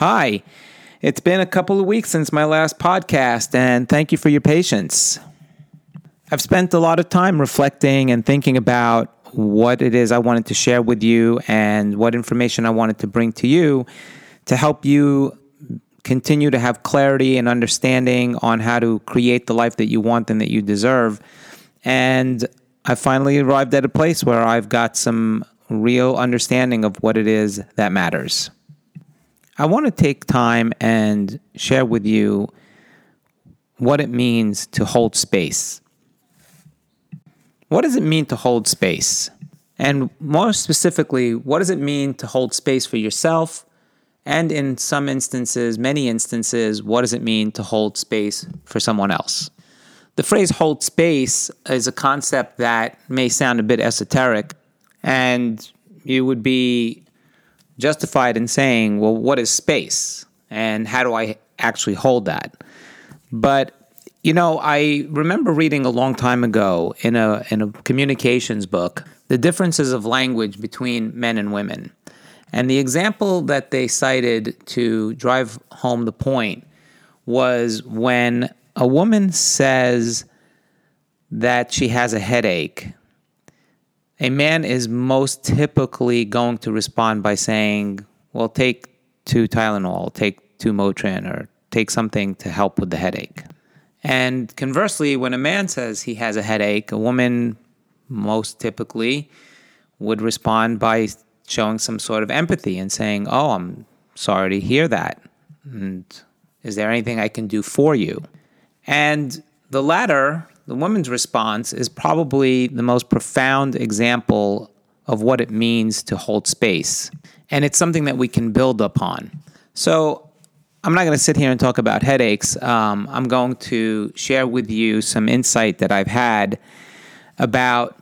Hi, it's been a couple of weeks since my last podcast, and thank you for your patience. I've spent a lot of time reflecting and thinking about what it is I wanted to share with you and what information I wanted to bring to you to help you continue to have clarity and understanding on how to create the life that you want and that you deserve. And I finally arrived at a place where I've got some real understanding of what it is that matters. I want to take time and share with you what it means to hold space. What does it mean to hold space? And more specifically, what does it mean to hold space for yourself? And in some instances, many instances, what does it mean to hold space for someone else? The phrase hold space is a concept that may sound a bit esoteric, and you would be justified in saying, well, what is space? And how do I actually hold that? But you know, I remember reading a long time ago in a in a communications book the differences of language between men and women. And the example that they cited to drive home the point was when a woman says that she has a headache a man is most typically going to respond by saying, well, take two Tylenol, take two Motrin, or take something to help with the headache. And conversely, when a man says he has a headache, a woman most typically would respond by showing some sort of empathy and saying, Oh, I'm sorry to hear that. And is there anything I can do for you? And the latter the woman's response is probably the most profound example of what it means to hold space. And it's something that we can build upon. So I'm not going to sit here and talk about headaches. Um, I'm going to share with you some insight that I've had about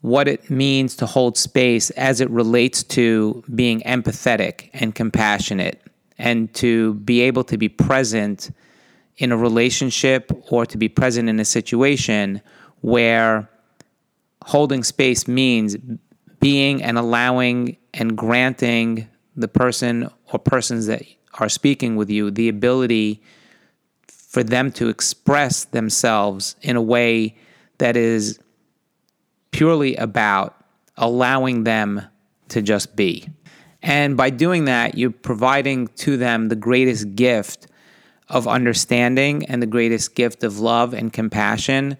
what it means to hold space as it relates to being empathetic and compassionate and to be able to be present in a relationship or to be present in a situation where holding space means being and allowing and granting the person or persons that are speaking with you the ability for them to express themselves in a way that is purely about allowing them to just be. And by doing that, you're providing to them the greatest gift of understanding and the greatest gift of love and compassion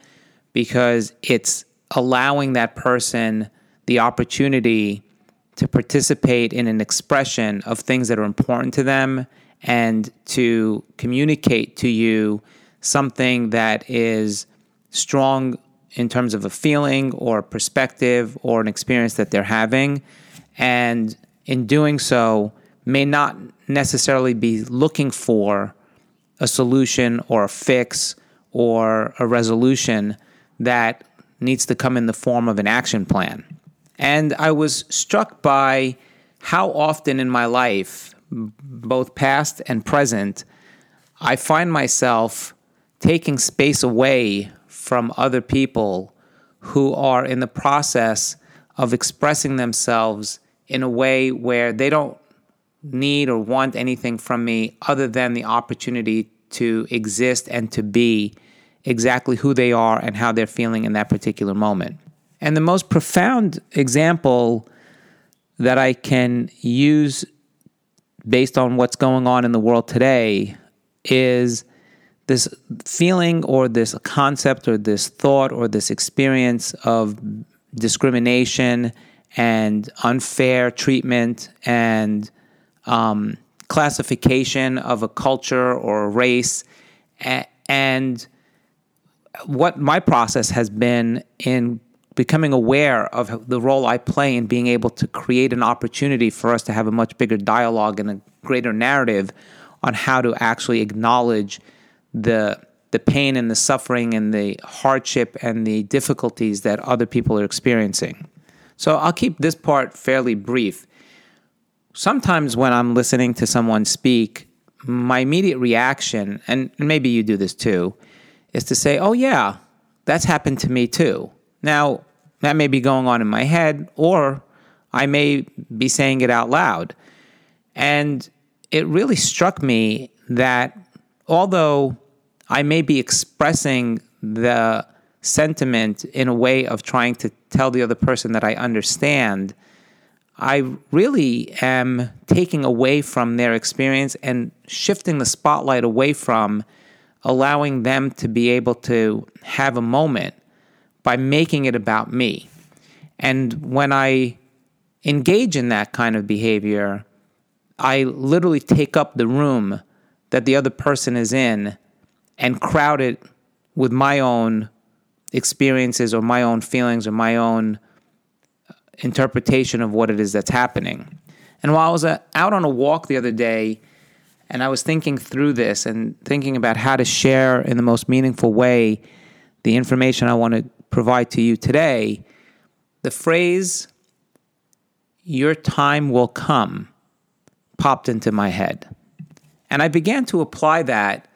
because it's allowing that person the opportunity to participate in an expression of things that are important to them and to communicate to you something that is strong in terms of a feeling or a perspective or an experience that they're having. And in doing so, may not necessarily be looking for a solution or a fix or a resolution that needs to come in the form of an action plan. And I was struck by how often in my life, both past and present, I find myself taking space away from other people who are in the process of expressing themselves in a way where they don't need or want anything from me other than the opportunity to exist and to be exactly who they are and how they're feeling in that particular moment. And the most profound example that I can use based on what's going on in the world today is this feeling or this concept or this thought or this experience of discrimination and unfair treatment and um, classification of a culture or a race. And what my process has been in becoming aware of the role I play in being able to create an opportunity for us to have a much bigger dialogue and a greater narrative on how to actually acknowledge the the pain and the suffering and the hardship and the difficulties that other people are experiencing. So I'll keep this part fairly brief sometimes when I'm listening to someone speak, my immediate reaction, and maybe you do this too, is to say, oh, yeah, that's happened to me too. Now, that may be going on in my head, or I may be saying it out loud. And it really struck me that although I may be expressing the sentiment in a way of trying to tell the other person that I understand, I really am taking away from their experience and shifting the spotlight away from allowing them to be able to have a moment by making it about me. And when I engage in that kind of behavior, I literally take up the room that the other person is in and crowd it with my own experiences or my own feelings or my own interpretation of what it is that's happening. And while I was uh, out on a walk the other day, and I was thinking through this and thinking about how to share in the most meaningful way the information I want to provide to you today, the phrase, your time will come, popped into my head. And I began to apply that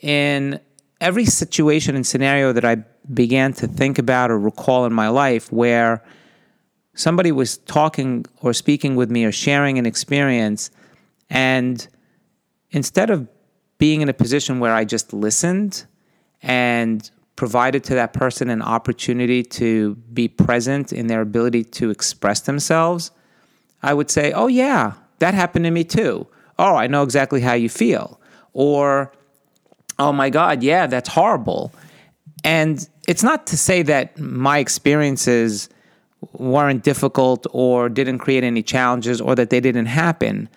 in every situation and scenario that I began to think about or recall in my life where somebody was talking or speaking with me or sharing an experience, and instead of being in a position where I just listened and provided to that person an opportunity to be present in their ability to express themselves, I would say, Oh, yeah, that happened to me too. Oh, I know exactly how you feel. Or, Oh my God, yeah, that's horrible. And it's not to say that my experiences weren't difficult or didn't create any challenges or that they didn't happen.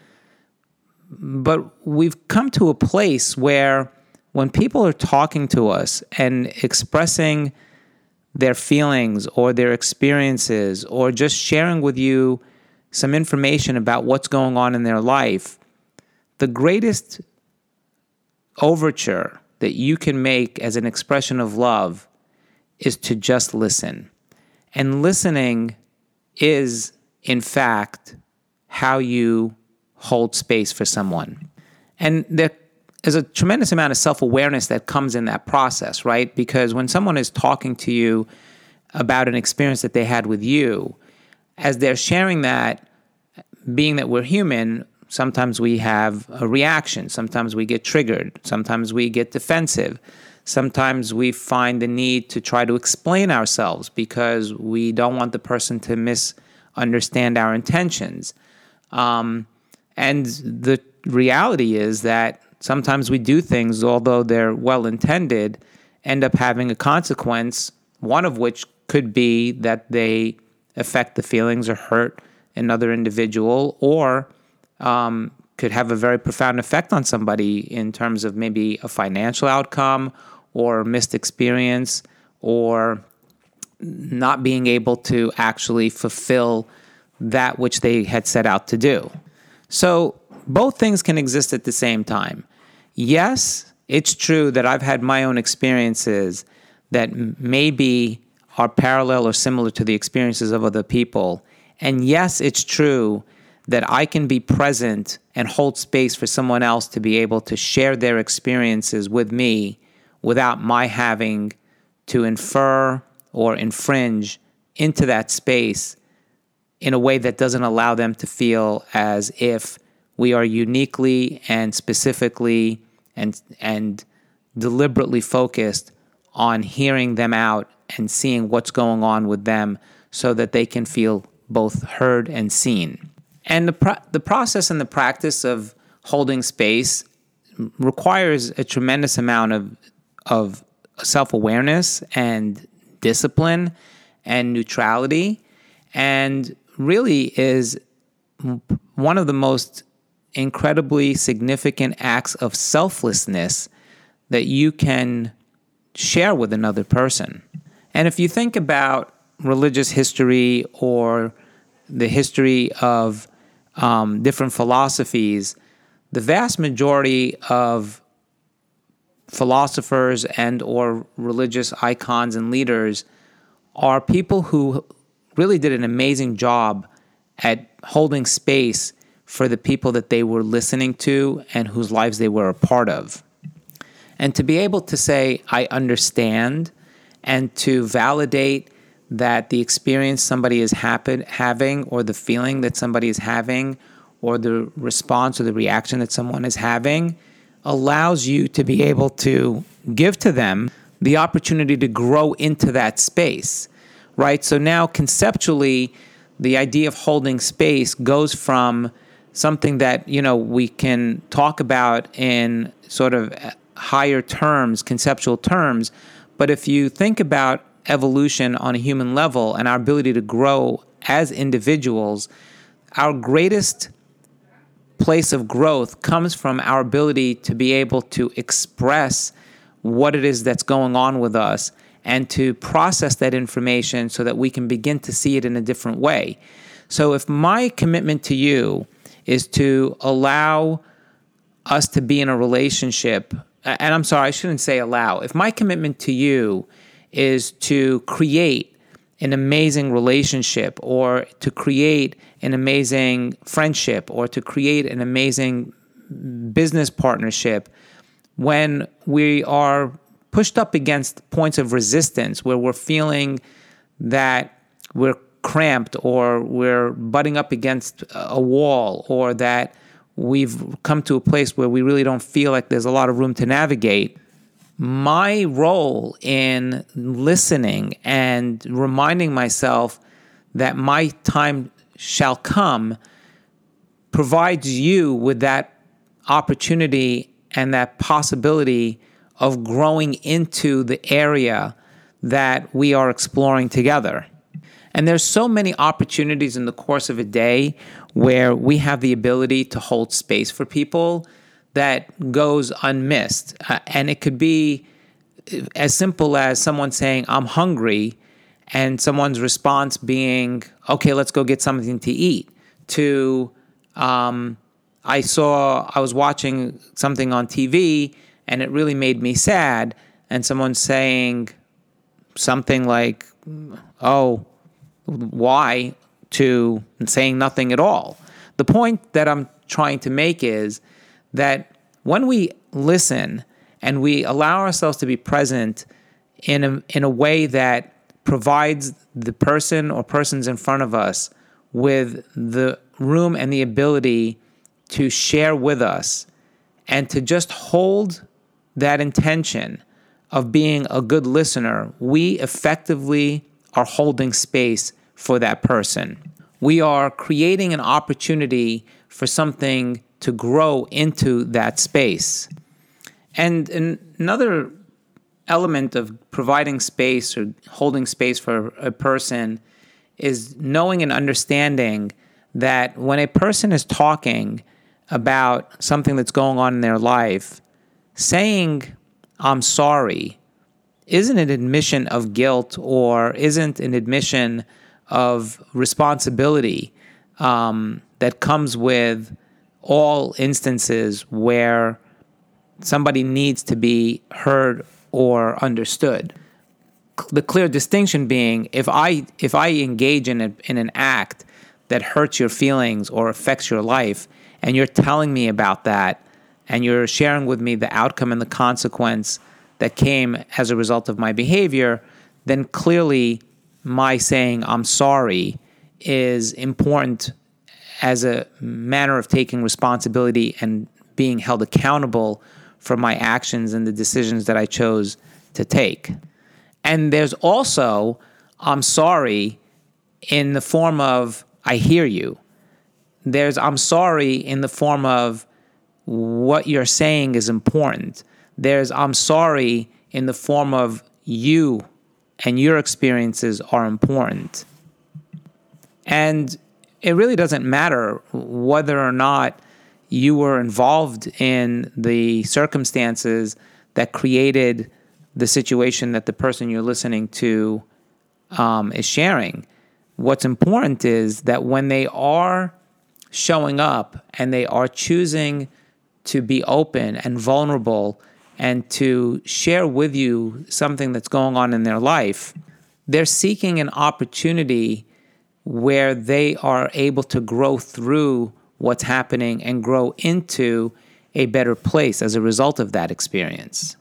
But we've come to a place where when people are talking to us and expressing their feelings or their experiences or just sharing with you some information about what's going on in their life, the greatest overture that you can make as an expression of love is to just listen. And listening is, in fact, how you hold space for someone. And there is a tremendous amount of self awareness that comes in that process, right? Because when someone is talking to you about an experience that they had with you, as they're sharing that, being that we're human, sometimes we have a reaction, sometimes we get triggered, sometimes we get defensive. Sometimes we find the need to try to explain ourselves because we don't want the person to misunderstand our intentions. Um, and the reality is that sometimes we do things, although they're well intended, end up having a consequence, one of which could be that they affect the feelings or hurt another individual, or um, could have a very profound effect on somebody in terms of maybe a financial outcome or missed experience or not being able to actually fulfill that which they had set out to do. So both things can exist at the same time. Yes, it's true that I've had my own experiences that maybe are parallel or similar to the experiences of other people. And yes, it's true that I can be present and hold space for someone else to be able to share their experiences with me without my having to infer or infringe into that space in a way that doesn't allow them to feel as if we are uniquely and specifically and and deliberately focused on hearing them out and seeing what's going on with them so that they can feel both heard and seen. And the pro- the process and the practice of holding space requires a tremendous amount of of self awareness and discipline and neutrality, and really is one of the most incredibly significant acts of selflessness that you can share with another person. And if you think about religious history or the history of um, different philosophies, the vast majority of philosophers and or religious icons and leaders are people who really did an amazing job at holding space for the people that they were listening to and whose lives they were a part of. And to be able to say, I understand, and to validate that the experience somebody is happen, having or the feeling that somebody is having or the response or the reaction that someone is having allows you to be able to give to them the opportunity to grow into that space, right? So now conceptually, the idea of holding space goes from something that, you know, we can talk about in sort of higher terms, conceptual terms. But if you think about evolution on a human level and our ability to grow as individuals, our greatest place of growth comes from our ability to be able to express what it is that's going on with us and to process that information so that we can begin to see it in a different way. So, if my commitment to you is to allow us to be in a relationship, and I'm sorry, I shouldn't say allow, if my commitment to you is to create an amazing relationship or to create an amazing friendship or to create an amazing business partnership when we are pushed up against points of resistance where we're feeling that we're cramped or we're butting up against a wall or that we've come to a place where we really don't feel like there's a lot of room to navigate. My role in listening and reminding myself that my time shall come provides you with that opportunity and that possibility of growing into the area that we are exploring together. And there's so many opportunities in the course of a day where we have the ability to hold space for people that goes unmissed. Uh, and it could be as simple as someone saying, I'm hungry, and someone's response being, okay, let's go get something to eat, to, um, I saw, I was watching something on TV and it really made me sad. And someone saying something like, oh, why, to saying nothing at all. The point that I'm trying to make is that when we listen and we allow ourselves to be present in a, in a way that provides the person or persons in front of us with the room and the ability to share with us and to just hold that intention of being a good listener, we effectively are holding space for that person. We are creating an opportunity for something to grow into that space. And another element of providing space or holding space for a person is knowing and understanding that when a person is talking about something that's going on in their life, saying, I'm sorry, isn't an admission of guilt or isn't an admission of responsibility um, that comes with all instances where somebody needs to be heard or understood. The clear distinction being if I if I engage in a, in an act that hurts your feelings or affects your life and you're telling me about that and you're sharing with me the outcome and the consequence that came as a result of my behavior, then clearly my saying I'm sorry is important as a manner of taking responsibility and being held accountable for my actions and the decisions that I chose to take. And there's also, I'm sorry, in the form of, I hear you. There's, I'm sorry, in the form of, what you're saying is important. There's, I'm sorry, in the form of, you and your experiences are important. And it really doesn't matter whether or not you were involved in the circumstances that created the situation that the person you're listening to um, is sharing. What's important is that when they are showing up and they are choosing to be open and vulnerable and to share with you something that's going on in their life, they're seeking an opportunity where they are able to grow through what's happening and grow into a better place as a result of that experience.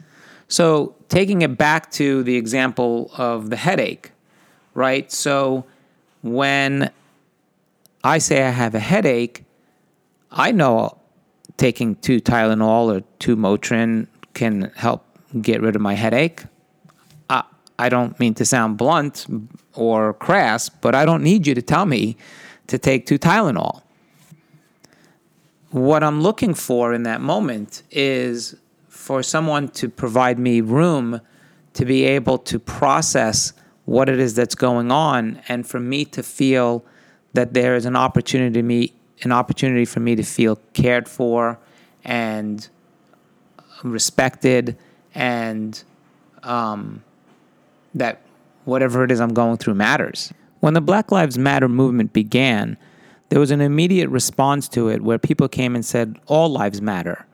So, taking it back to the example of the headache, right? So, when I say I have a headache, I know taking two Tylenol or two Motrin can help get rid of my headache. I, don't mean to sound blunt or crass, but I don't need you to tell me to take two Tylenol. What I'm looking for in that moment is for someone to provide me room to be able to process what it is that's going on and for me to feel that there is an opportunity me an opportunity for me to feel cared for and respected and um, that whatever it is I'm going through matters. When the Black Lives Matter movement began, there was an immediate response to it where people came and said, All lives matter.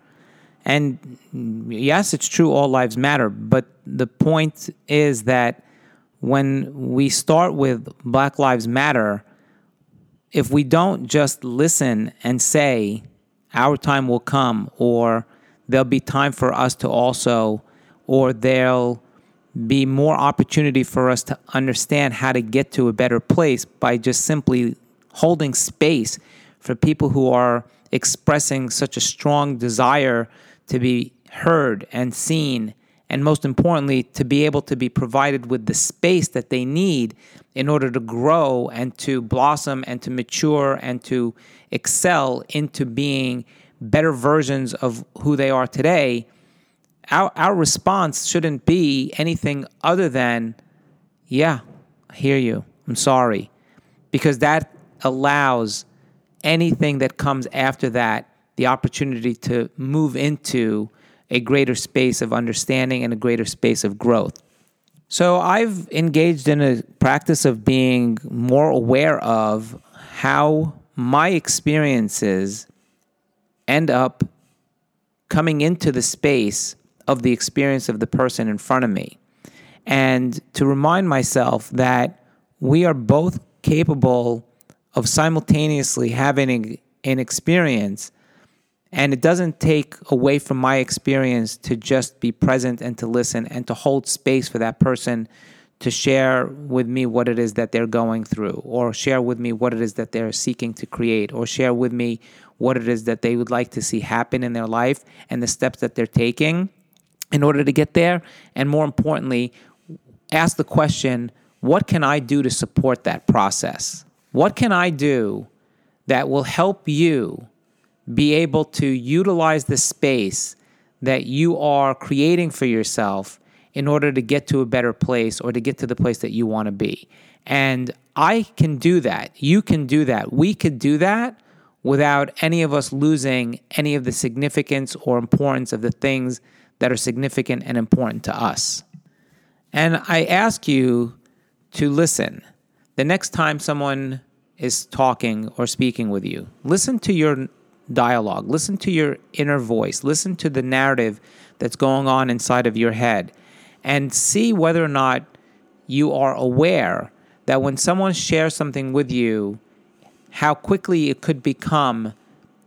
And yes, it's true, all lives matter. But the point is that when we start with Black Lives Matter, if we don't just listen and say, our time will come, or there'll be time for us to also, or there'll be more opportunity for us to understand how to get to a better place by just simply holding space for people who are expressing such a strong desire to be heard and seen, and most importantly, to be able to be provided with the space that they need in order to grow and to blossom and to mature and to excel into being better versions of who they are today, our, our response shouldn't be anything other than, yeah, I hear you. I'm sorry. Because that allows anything that comes after that the opportunity to move into a greater space of understanding and a greater space of growth. So I've engaged in a practice of being more aware of how my experiences end up coming into the space of the experience of the person in front of me. And to remind myself that we are both capable of simultaneously having an experience and it doesn't take away from my experience to just be present and to listen and to hold space for that person to share with me what it is that they're going through, or share with me what it is that they're seeking to create, or share with me what it is that they would like to see happen in their life and the steps that they're taking in order to get there. And more importantly, ask the question what can I do to support that process? What can I do that will help you be able to utilize the space that you are creating for yourself in order to get to a better place or to get to the place that you want to be. And I can do that. You can do that. We could do that without any of us losing any of the significance or importance of the things that are significant and important to us. And I ask you to listen. The next time someone is talking or speaking with you, listen to your dialogue. Listen to your inner voice. Listen to the narrative that's going on inside of your head and see whether or not you are aware that when someone shares something with you, how quickly it could become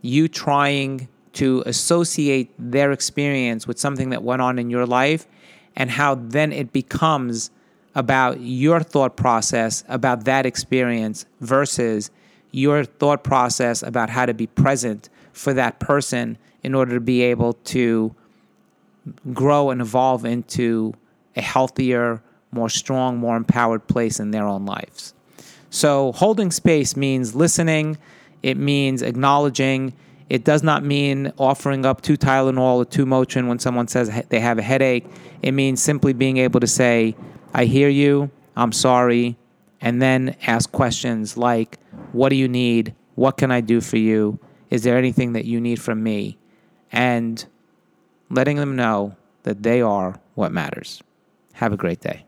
you trying to associate their experience with something that went on in your life and how then it becomes about your thought process about that experience versus your thought process about how to be present for that person in order to be able to grow and evolve into a healthier, more strong, more empowered place in their own lives. So, holding space means listening, it means acknowledging. It does not mean offering up two Tylenol or two Motrin when someone says they have a headache. It means simply being able to say, I hear you, I'm sorry, and then ask questions like, What do you need? What can I do for you? Is there anything that you need from me? And letting them know that they are what matters. Have a great day.